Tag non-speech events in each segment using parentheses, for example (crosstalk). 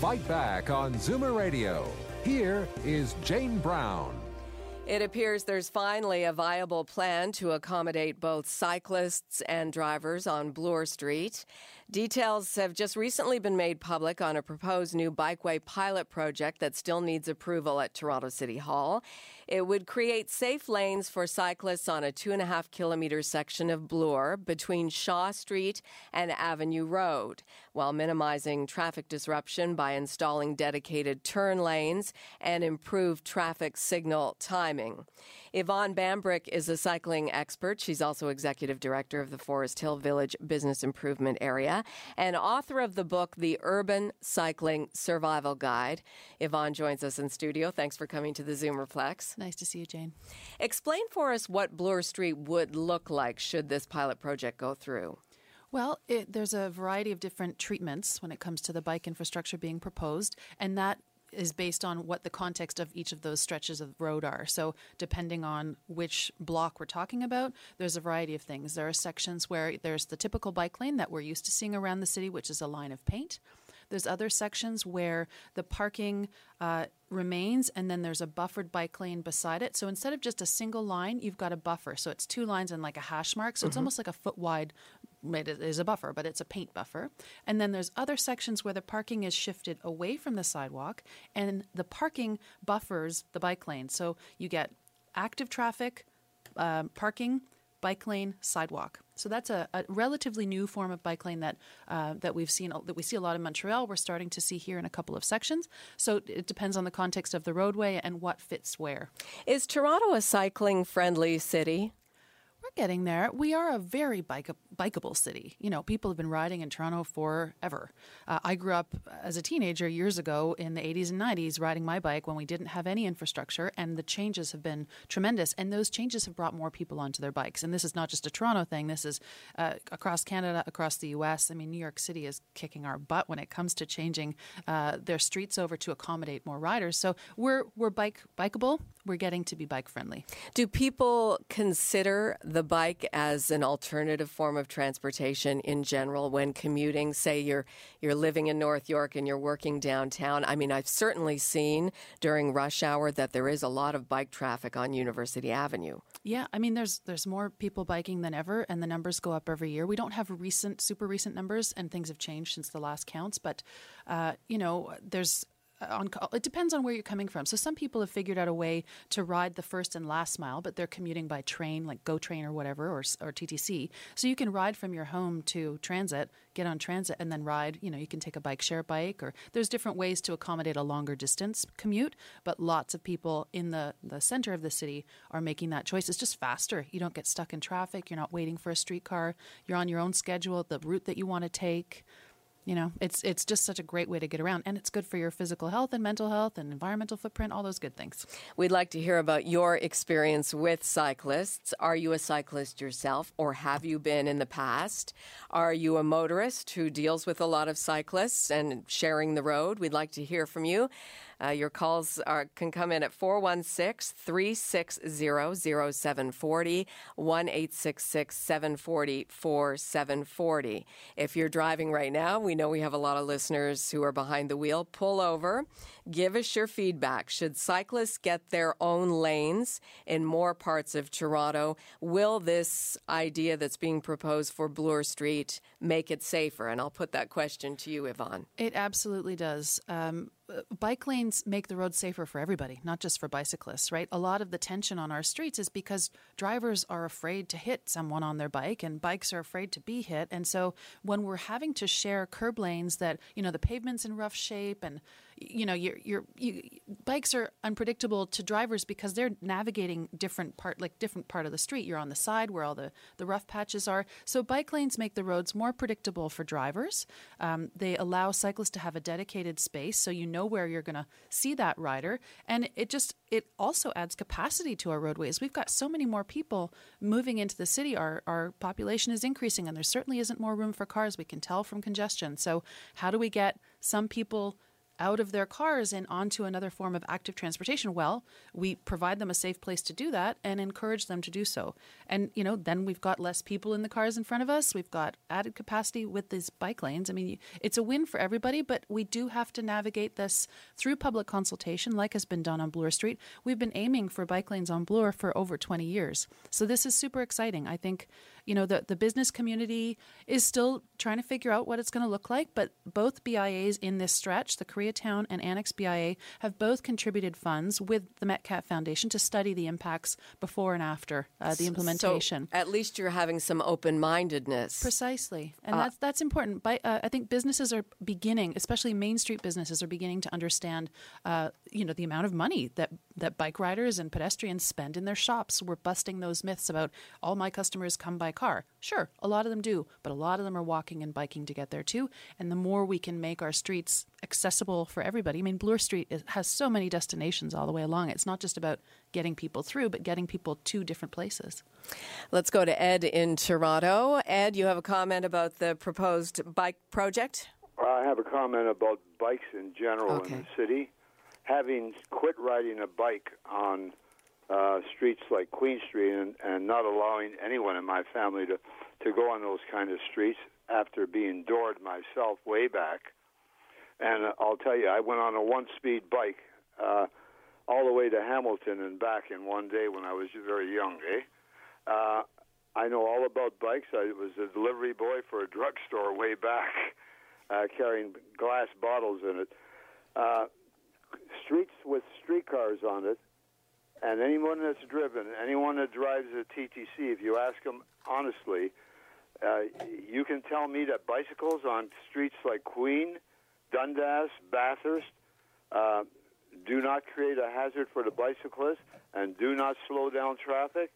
Fight Back on Zoomer Radio. Here is Jane Brown. It appears there's finally a viable plan to accommodate both cyclists and drivers on Bloor Street. Details have just recently been made public on a proposed new bikeway pilot project that still needs approval at Toronto City Hall. It would create safe lanes for cyclists on a two and a half kilometer section of Bloor between Shaw Street and Avenue Road, while minimizing traffic disruption by installing dedicated turn lanes and improved traffic signal timing. Yvonne Bambrick is a cycling expert. She's also executive director of the Forest Hill Village Business Improvement Area and author of the book, The Urban Cycling Survival Guide. Yvonne joins us in studio. Thanks for coming to the Zoomerplex. Nice to see you, Jane. Explain for us what Bloor Street would look like should this pilot project go through. Well, it, there's a variety of different treatments when it comes to the bike infrastructure being proposed, and that is based on what the context of each of those stretches of road are. So, depending on which block we're talking about, there's a variety of things. There are sections where there's the typical bike lane that we're used to seeing around the city, which is a line of paint. There's other sections where the parking uh, remains and then there's a buffered bike lane beside it. So instead of just a single line, you've got a buffer. So it's two lines and like a hash mark. So mm-hmm. it's almost like a foot wide it is a buffer, but it's a paint buffer. And then there's other sections where the parking is shifted away from the sidewalk and the parking buffers the bike lane. So you get active traffic, uh, parking, bike lane, sidewalk. So that's a, a, relatively new form of bike lane that uh, that we've seen that we see a lot in Montreal. We're starting to see here in a couple of sections. So it depends on the context of the roadway and what fits where. Is Toronto a cycling friendly city? We're getting there. We are a very bike- bikeable city. You know, people have been riding in Toronto forever. Uh, I grew up as a teenager years ago in the 80s and 90s riding my bike when we didn't have any infrastructure, and the changes have been tremendous. And those changes have brought more people onto their bikes. And this is not just a Toronto thing, this is uh, across Canada, across the US. I mean, New York City is kicking our butt when it comes to changing uh, their streets over to accommodate more riders. So we're, we're bike bikeable, we're getting to be bike friendly. Do people consider the bike as an alternative form of transportation in general when commuting? Say you're you're living in North York and you're working downtown. I mean, I've certainly seen during rush hour that there is a lot of bike traffic on University Avenue. Yeah, I mean, there's there's more people biking than ever, and the numbers go up every year. We don't have recent, super recent numbers, and things have changed since the last counts. But uh, you know, there's Uh, on it depends on where you're coming from. So some people have figured out a way to ride the first and last mile, but they're commuting by train, like GO Train or whatever, or or TTC. So you can ride from your home to transit, get on transit, and then ride. You know, you can take a bike share a bike, or there's different ways to accommodate a longer distance commute. But lots of people in the the center of the city are making that choice. It's just faster. You don't get stuck in traffic. You're not waiting for a streetcar. You're on your own schedule, the route that you want to take you know it's it's just such a great way to get around and it's good for your physical health and mental health and environmental footprint all those good things. We'd like to hear about your experience with cyclists. Are you a cyclist yourself or have you been in the past? Are you a motorist who deals with a lot of cyclists and sharing the road? We'd like to hear from you uh, your calls are, can come in at 416 360 0740, 1 740 4740. If you're driving right now, we know we have a lot of listeners who are behind the wheel. Pull over, give us your feedback. Should cyclists get their own lanes in more parts of Toronto? Will this idea that's being proposed for Bloor Street make it safer? And I'll put that question to you, Yvonne. It absolutely does. Um, bike lanes make the road safer for everybody, not just for bicyclists, right? A lot of the tension on our streets is because drivers are afraid to hit someone on their bike and bikes are afraid to be hit. And so when we're having to share curb lanes that, you know, the pavement's in rough shape and you know, your your you, bikes are unpredictable to drivers because they're navigating different part like different part of the street. You're on the side where all the the rough patches are. So bike lanes make the roads more predictable for drivers. Um, they allow cyclists to have a dedicated space, so you know where you're going to see that rider, and it just it also adds capacity to our roadways. We've got so many more people moving into the city. Our our population is increasing, and there certainly isn't more room for cars. We can tell from congestion. So how do we get some people out of their cars and onto another form of active transportation well we provide them a safe place to do that and encourage them to do so. And you know then we've got less people in the cars in front of us. We've got added capacity with these bike lanes. I mean it's a win for everybody but we do have to navigate this through public consultation like has been done on bloor street. We've been aiming for bike lanes on bloor for over 20 years. So this is super exciting. I think you know the, the business community is still trying to figure out what it's going to look like but both BIAs in this stretch the koreatown and annex bia have both contributed funds with the metcalf foundation to study the impacts before and after uh, the implementation so at least you're having some open-mindedness. Precisely. And uh, that's that's important. By, uh, i think businesses are beginning especially main street businesses are beginning to understand uh, you know the amount of money that that bike riders and pedestrians spend in their shops we're busting those myths about all my customers come by car. Sure, a lot of them do, but a lot of them are walking and biking to get there too. And the more we can make our streets accessible for everybody, I mean, Bloor Street is, has so many destinations all the way along. It's not just about getting people through, but getting people to different places. Let's go to Ed in Toronto. Ed, you have a comment about the proposed bike project? I have a comment about bikes in general okay. in the city. Having quit riding a bike on uh, streets like Queen Street and, and not allowing anyone in my family to, to go on those kind of streets after being doored myself way back. And I'll tell you, I went on a one speed bike uh, all the way to Hamilton and back in one day when I was very young, eh? Uh, I know all about bikes. I was a delivery boy for a drugstore way back, uh, carrying glass bottles in it. Uh, streets with streetcars on it and anyone that's driven, anyone that drives a TTC, if you ask them honestly, uh, you can tell me that bicycles on streets like Queen, Dundas, Bathurst uh, do not create a hazard for the bicyclist and do not slow down traffic.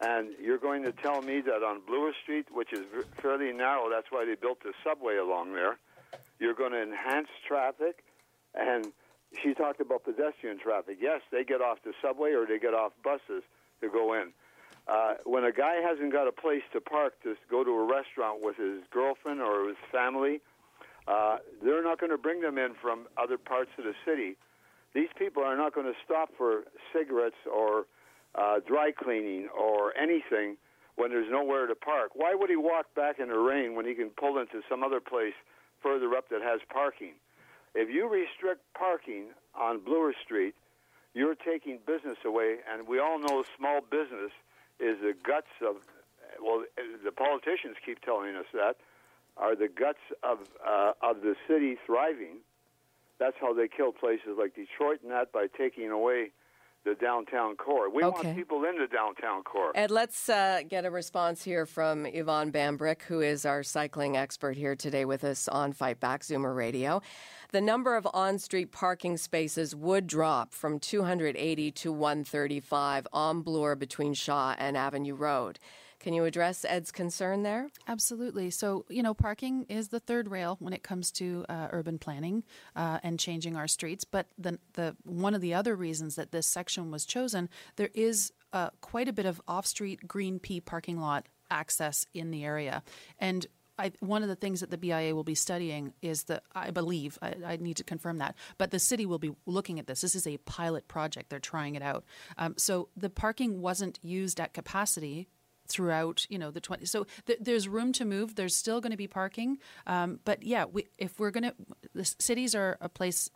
And you're going to tell me that on Bloor Street, which is fairly narrow, that's why they built the subway along there, you're going to enhance traffic and she talked about pedestrian traffic. Yes, they get off the subway or they get off buses to go in. Uh, when a guy hasn't got a place to park to go to a restaurant with his girlfriend or his family, uh, they're not going to bring them in from other parts of the city. These people are not going to stop for cigarettes or uh, dry cleaning or anything when there's nowhere to park. Why would he walk back in the rain when he can pull into some other place further up that has parking? If you restrict parking on Bloor Street, you're taking business away, and we all know small business is the guts of. Well, the politicians keep telling us that are the guts of uh, of the city thriving. That's how they kill places like Detroit and that by taking away the downtown core. We okay. want people in the downtown core. Ed, let's uh, get a response here from Yvonne Bambrick, who is our cycling expert here today with us on Fight Back Zoomer Radio. The number of on street parking spaces would drop from 280 to 135 on Bloor between Shaw and Avenue Road. Can you address Ed's concern there? Absolutely. So, you know, parking is the third rail when it comes to uh, urban planning uh, and changing our streets. But the, the one of the other reasons that this section was chosen, there is uh, quite a bit of off-street green P parking lot access in the area, and I, one of the things that the BIA will be studying is that I believe I, I, need to confirm that, but the city will be looking at this. This is a pilot project; they're trying it out. Um, so the parking wasn't used at capacity throughout you know the 20 so th- there's room to move there's still going to be parking um, but yeah we, if we're going to the cities are a place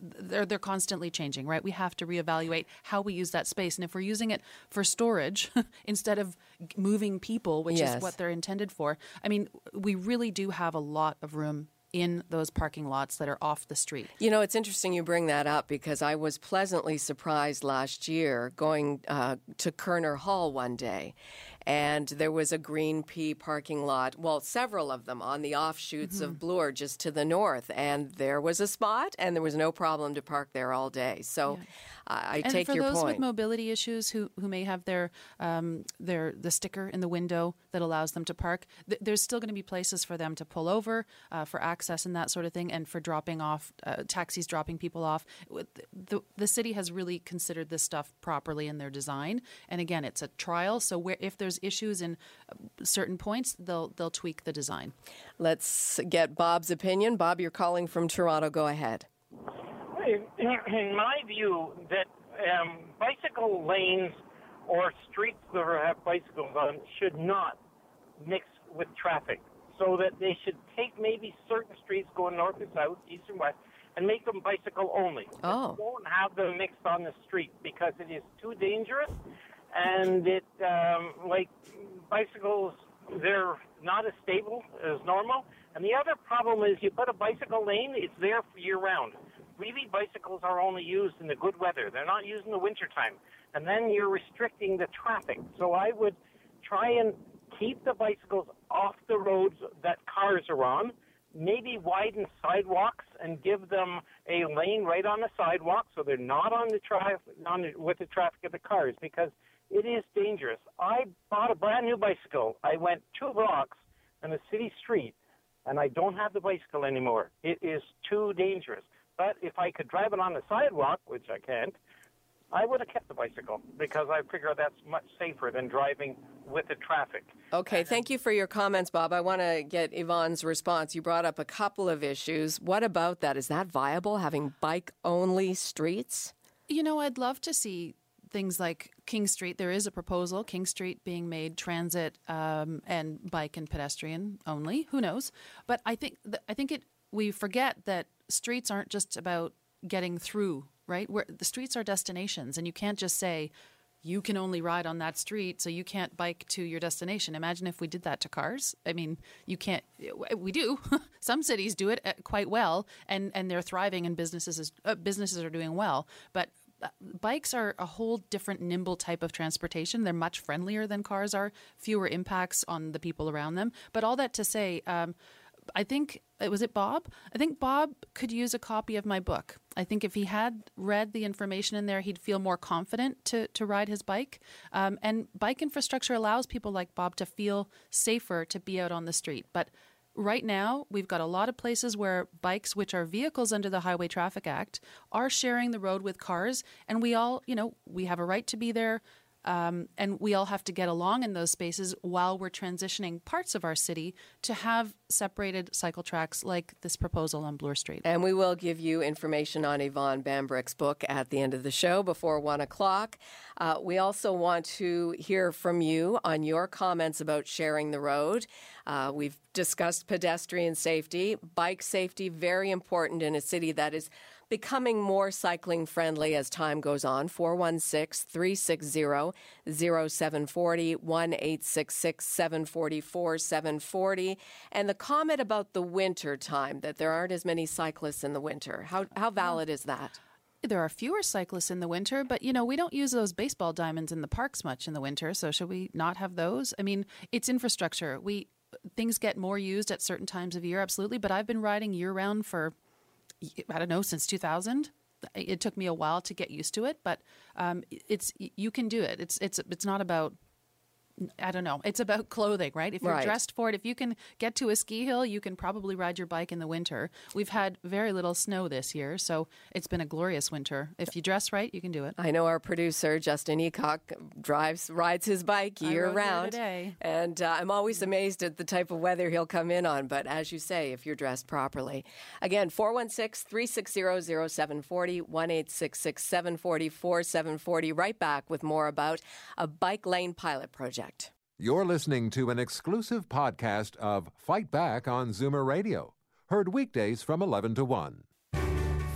they're they're constantly changing, right? We have to reevaluate how we use that space, and if we're using it for storage (laughs) instead of moving people, which yes. is what they're intended for, I mean, we really do have a lot of room in those parking lots that are off the street. You know, it's interesting you bring that up because I was pleasantly surprised last year going uh, to Koerner Hall one day and there was a Green P parking lot, well, several of them on the offshoots mm-hmm. of Bloor just to the north, and there was a spot, and there was no problem to park there all day. So. Yeah. I and take your point. And for those with mobility issues who, who may have their um, their the sticker in the window that allows them to park, th- there's still going to be places for them to pull over uh, for access and that sort of thing, and for dropping off uh, taxis dropping people off. The, the city has really considered this stuff properly in their design, and again, it's a trial. So where if there's issues in uh, certain points, they'll they'll tweak the design. Let's get Bob's opinion. Bob, you're calling from Toronto. Go ahead in my view, that um, bicycle lanes or streets that have bicycles on should not mix with traffic. So that they should take maybe certain streets going north and south, east and west, and make them bicycle only. Oh. Don't have them mixed on the street because it is too dangerous, and it um, like bicycles they're not as stable as normal. And the other problem is you put a bicycle lane, it's there year round really bicycles are only used in the good weather. They're not used in the wintertime. And then you're restricting the traffic. So I would try and keep the bicycles off the roads that cars are on. Maybe widen sidewalks and give them a lane right on the sidewalk so they're not on the traffic on the, with the traffic of the cars because it is dangerous. I bought a brand new bicycle. I went two blocks on a city street and I don't have the bicycle anymore. It is too dangerous. But if I could drive it on the sidewalk, which I can't, I would have kept the bicycle because I figure that's much safer than driving with the traffic. Okay, thank you for your comments, Bob. I want to get Yvonne's response. You brought up a couple of issues. What about that? Is that viable, having bike only streets? You know, I'd love to see things like King Street. There is a proposal, King Street being made transit um, and bike and pedestrian only. Who knows? But I think th- I think it. We forget that streets aren't just about getting through, right? Where the streets are destinations, and you can't just say you can only ride on that street, so you can't bike to your destination. Imagine if we did that to cars. I mean, you can't. We do. (laughs) Some cities do it uh, quite well, and and they're thriving, and businesses uh, businesses are doing well, but. Uh, bikes are a whole different nimble type of transportation. They're much friendlier than cars are, fewer impacts on the people around them. But all that to say, um, I think it was it Bob. I think Bob could use a copy of my book. I think if he had read the information in there, he'd feel more confident to to ride his bike. Um, and bike infrastructure allows people like Bob to feel safer to be out on the street. But right now, we've got a lot of places where bikes, which are vehicles under the Highway Traffic Act, are sharing the road with cars, and we all, you know, we have a right to be there um, and we all have to get along in those spaces while we're transitioning parts of our city to have separated cycle tracks like this proposal on Bloor Street. And we will give you information on Yvonne Bambrick's book at the end of the show before one o'clock. Uh, we also want to hear from you on your comments about sharing the road. Uh, we've discussed pedestrian safety, bike safety, very important in a city that is becoming more cycling friendly as time goes on. 416 360 0740 1 866 744 740. And the comment about the winter time, that there aren't as many cyclists in the winter. How, how valid is that? there are fewer cyclists in the winter, but you know, we don't use those baseball diamonds in the parks much in the winter, so should we not have those? I mean, it's infrastructure. We things get more used at certain times of year, absolutely, but I've been riding year round for I don't know, since 2000. It took me a while to get used to it, but um, it's you can do it. It's it's it's not about I don't know. It's about clothing, right? If you're right. dressed for it, if you can get to a ski hill, you can probably ride your bike in the winter. We've had very little snow this year, so it's been a glorious winter. If you dress right, you can do it. I know our producer Justin Eacock drives rides his bike year round, today. and uh, I'm always amazed at the type of weather he'll come in on. But as you say, if you're dressed properly, again 416-360-0740, one eight six six seven forty four seven forty. Right back with more about a bike lane pilot project. You're listening to an exclusive podcast of Fight Back on Zoomer Radio, heard weekdays from 11 to 1.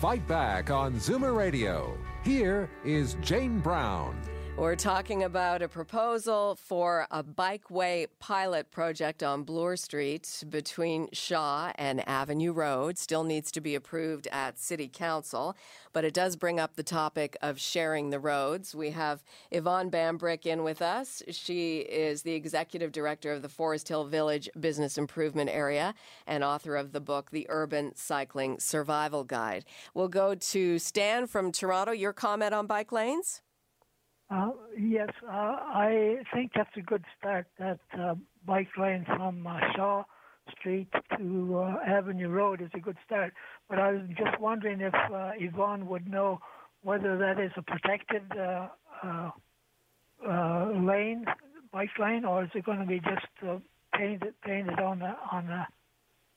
Fight Back on Zoomer Radio. Here is Jane Brown. We're talking about a proposal for a bikeway pilot project on Bloor Street between Shaw and Avenue Road. Still needs to be approved at City Council, but it does bring up the topic of sharing the roads. We have Yvonne Bambrick in with us. She is the executive director of the Forest Hill Village Business Improvement Area and author of the book, The Urban Cycling Survival Guide. We'll go to Stan from Toronto. Your comment on bike lanes? Uh, yes, uh, I think that's a good start. That uh, bike lane from uh, Shaw Street to uh, Avenue Road is a good start. But I was just wondering if uh, Yvonne would know whether that is a protected lane, bike lane, or is it going to be just painted painted on the on the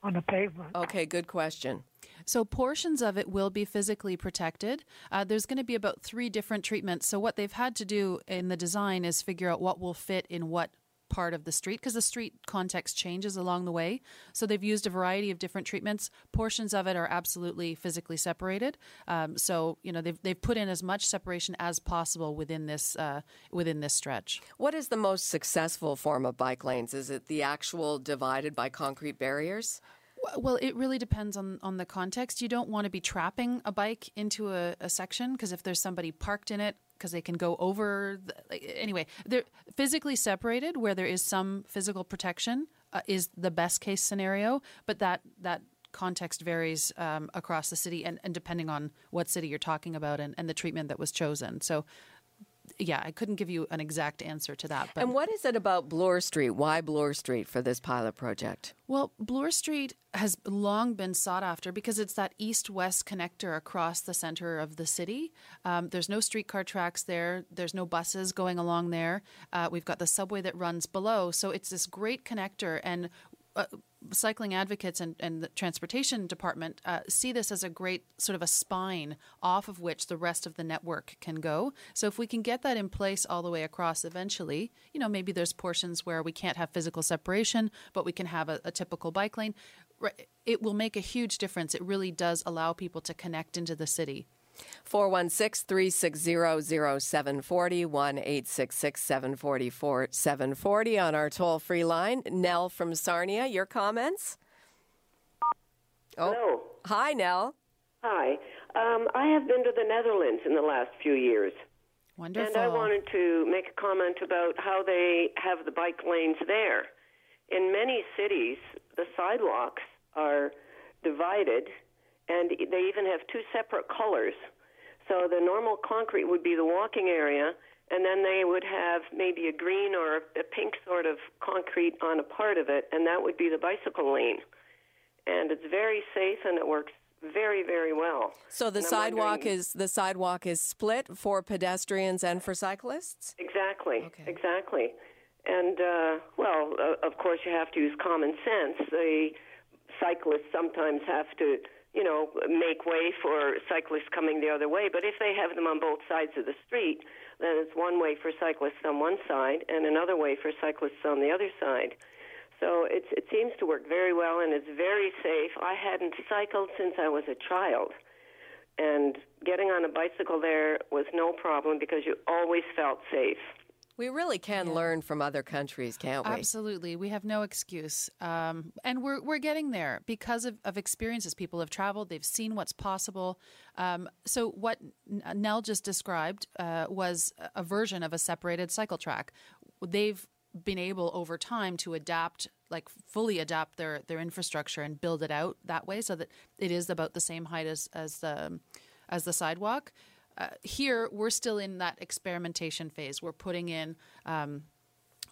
on the pavement? Okay, good question. So portions of it will be physically protected. Uh, there's going to be about three different treatments. So what they've had to do in the design is figure out what will fit in what part of the street because the street context changes along the way. So they've used a variety of different treatments. Portions of it are absolutely physically separated. Um, so you know they've they've put in as much separation as possible within this uh, within this stretch. What is the most successful form of bike lanes? Is it the actual divided by concrete barriers? Well, it really depends on, on the context. You don't want to be trapping a bike into a, a section because if there's somebody parked in it, because they can go over. The, anyway, they're physically separated where there is some physical protection uh, is the best case scenario, but that that context varies um, across the city and, and depending on what city you're talking about and, and the treatment that was chosen. So yeah, I couldn't give you an exact answer to that. But. And what is it about Bloor Street? Why Bloor Street for this pilot project? Well, Bloor Street has long been sought after because it's that east west connector across the center of the city. Um, there's no streetcar tracks there, there's no buses going along there. Uh, we've got the subway that runs below. So it's this great connector. And uh, cycling advocates and, and the transportation department uh, see this as a great sort of a spine off of which the rest of the network can go. So if we can get that in place all the way across eventually, you know, maybe there's portions where we can't have physical separation, but we can have a, a typical bike lane. It will make a huge difference. It really does allow people to connect into the city. 416 360 0740 1 866 744 740 on our toll free line. Nell from Sarnia, your comments? Oh. Hello. Hi, Nell. Hi. Um, I have been to the Netherlands in the last few years. Wonderful. And I wanted to make a comment about how they have the bike lanes there. In many cities, the sidewalks are divided and they even have two separate colors. So the normal concrete would be the walking area, and then they would have maybe a green or a pink sort of concrete on a part of it, and that would be the bicycle lane. And it's very safe and it works very very well. So the sidewalk is the sidewalk is split for pedestrians and for cyclists. Exactly. Okay. Exactly. And uh, well, uh, of course, you have to use common sense. The cyclists sometimes have to you know, make way for cyclists coming the other way. But if they have them on both sides of the street, then it's one way for cyclists on one side and another way for cyclists on the other side. So it's, it seems to work very well and it's very safe. I hadn't cycled since I was a child. And getting on a bicycle there was no problem because you always felt safe. We really can yeah. learn from other countries, can't we? Absolutely. We have no excuse. Um, and we're, we're getting there because of, of experiences. People have traveled, they've seen what's possible. Um, so, what Nell just described uh, was a version of a separated cycle track. They've been able over time to adapt like fully adapt their their infrastructure and build it out that way so that it is about the same height as as the as the sidewalk uh, here we're still in that experimentation phase. We're putting in um,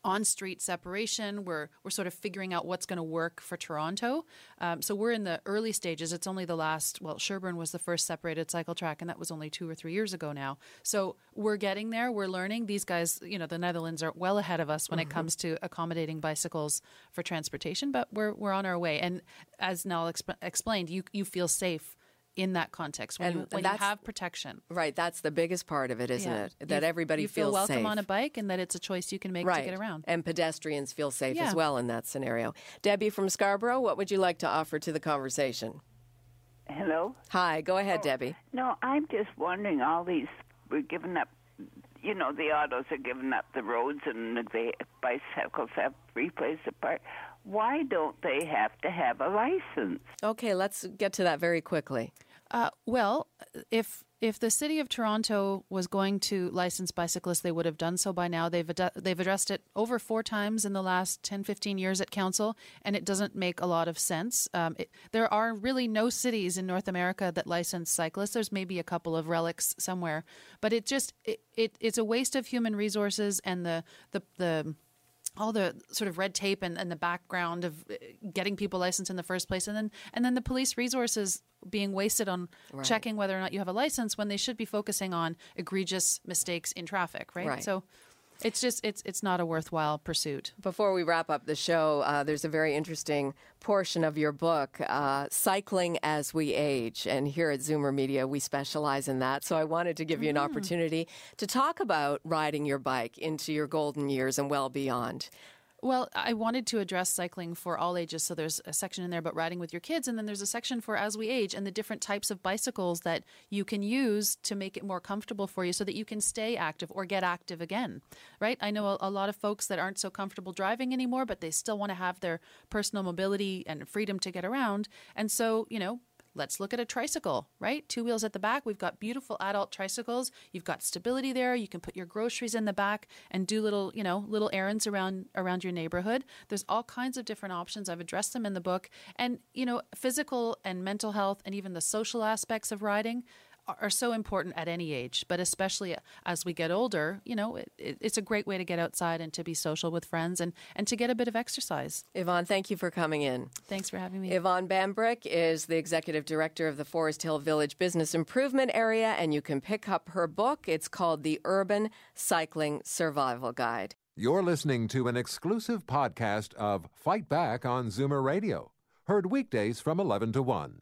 on street separation. We're we're sort of figuring out what's going to work for Toronto. Um, so we're in the early stages. It's only the last. Well, Sherbourne was the first separated cycle track, and that was only two or three years ago now. So we're getting there. We're learning. These guys, you know, the Netherlands are well ahead of us when mm-hmm. it comes to accommodating bicycles for transportation. But we're we're on our way. And as Nell exp- explained, you you feel safe in that context when, and, you, when you have protection. Right, that's the biggest part of it, isn't yeah. it? That you, everybody you feels feel welcome safe. on a bike and that it's a choice you can make right. to get around. And pedestrians feel safe yeah. as well in that scenario. Debbie from Scarborough, what would you like to offer to the conversation? Hello. Hi, go ahead, oh, Debbie. No, I'm just wondering all these we're giving up you know the autos are giving up the roads and the bicycles have free place to park. Why don't they have to have a license? Okay, let's get to that very quickly. Uh, well, if if the city of Toronto was going to license bicyclists, they would have done so by now. They've ad- they've addressed it over four times in the last 10, 15 years at council, and it doesn't make a lot of sense. Um, it, there are really no cities in North America that license cyclists. There's maybe a couple of relics somewhere, but it just it, it it's a waste of human resources and the the the all the sort of red tape and, and the background of uh, getting people licensed in the first place and then and then the police resources being wasted on right. checking whether or not you have a license when they should be focusing on egregious mistakes in traffic right, right. so it's just it's it's not a worthwhile pursuit. Before we wrap up the show, uh, there's a very interesting portion of your book, uh, "Cycling as We Age," and here at Zoomer Media, we specialize in that. So I wanted to give you an mm-hmm. opportunity to talk about riding your bike into your golden years and well beyond. Well, I wanted to address cycling for all ages. So there's a section in there about riding with your kids, and then there's a section for as we age and the different types of bicycles that you can use to make it more comfortable for you so that you can stay active or get active again, right? I know a, a lot of folks that aren't so comfortable driving anymore, but they still want to have their personal mobility and freedom to get around. And so, you know, Let's look at a tricycle, right? Two wheels at the back. We've got beautiful adult tricycles. You've got stability there. You can put your groceries in the back and do little, you know, little errands around around your neighborhood. There's all kinds of different options. I've addressed them in the book. And, you know, physical and mental health and even the social aspects of riding are so important at any age, but especially as we get older, you know, it, it, it's a great way to get outside and to be social with friends and, and to get a bit of exercise. Yvonne, thank you for coming in. Thanks for having me. Yvonne Bambrick is the executive director of the Forest Hill Village Business Improvement Area, and you can pick up her book. It's called The Urban Cycling Survival Guide. You're listening to an exclusive podcast of Fight Back on Zoomer Radio, heard weekdays from 11 to 1.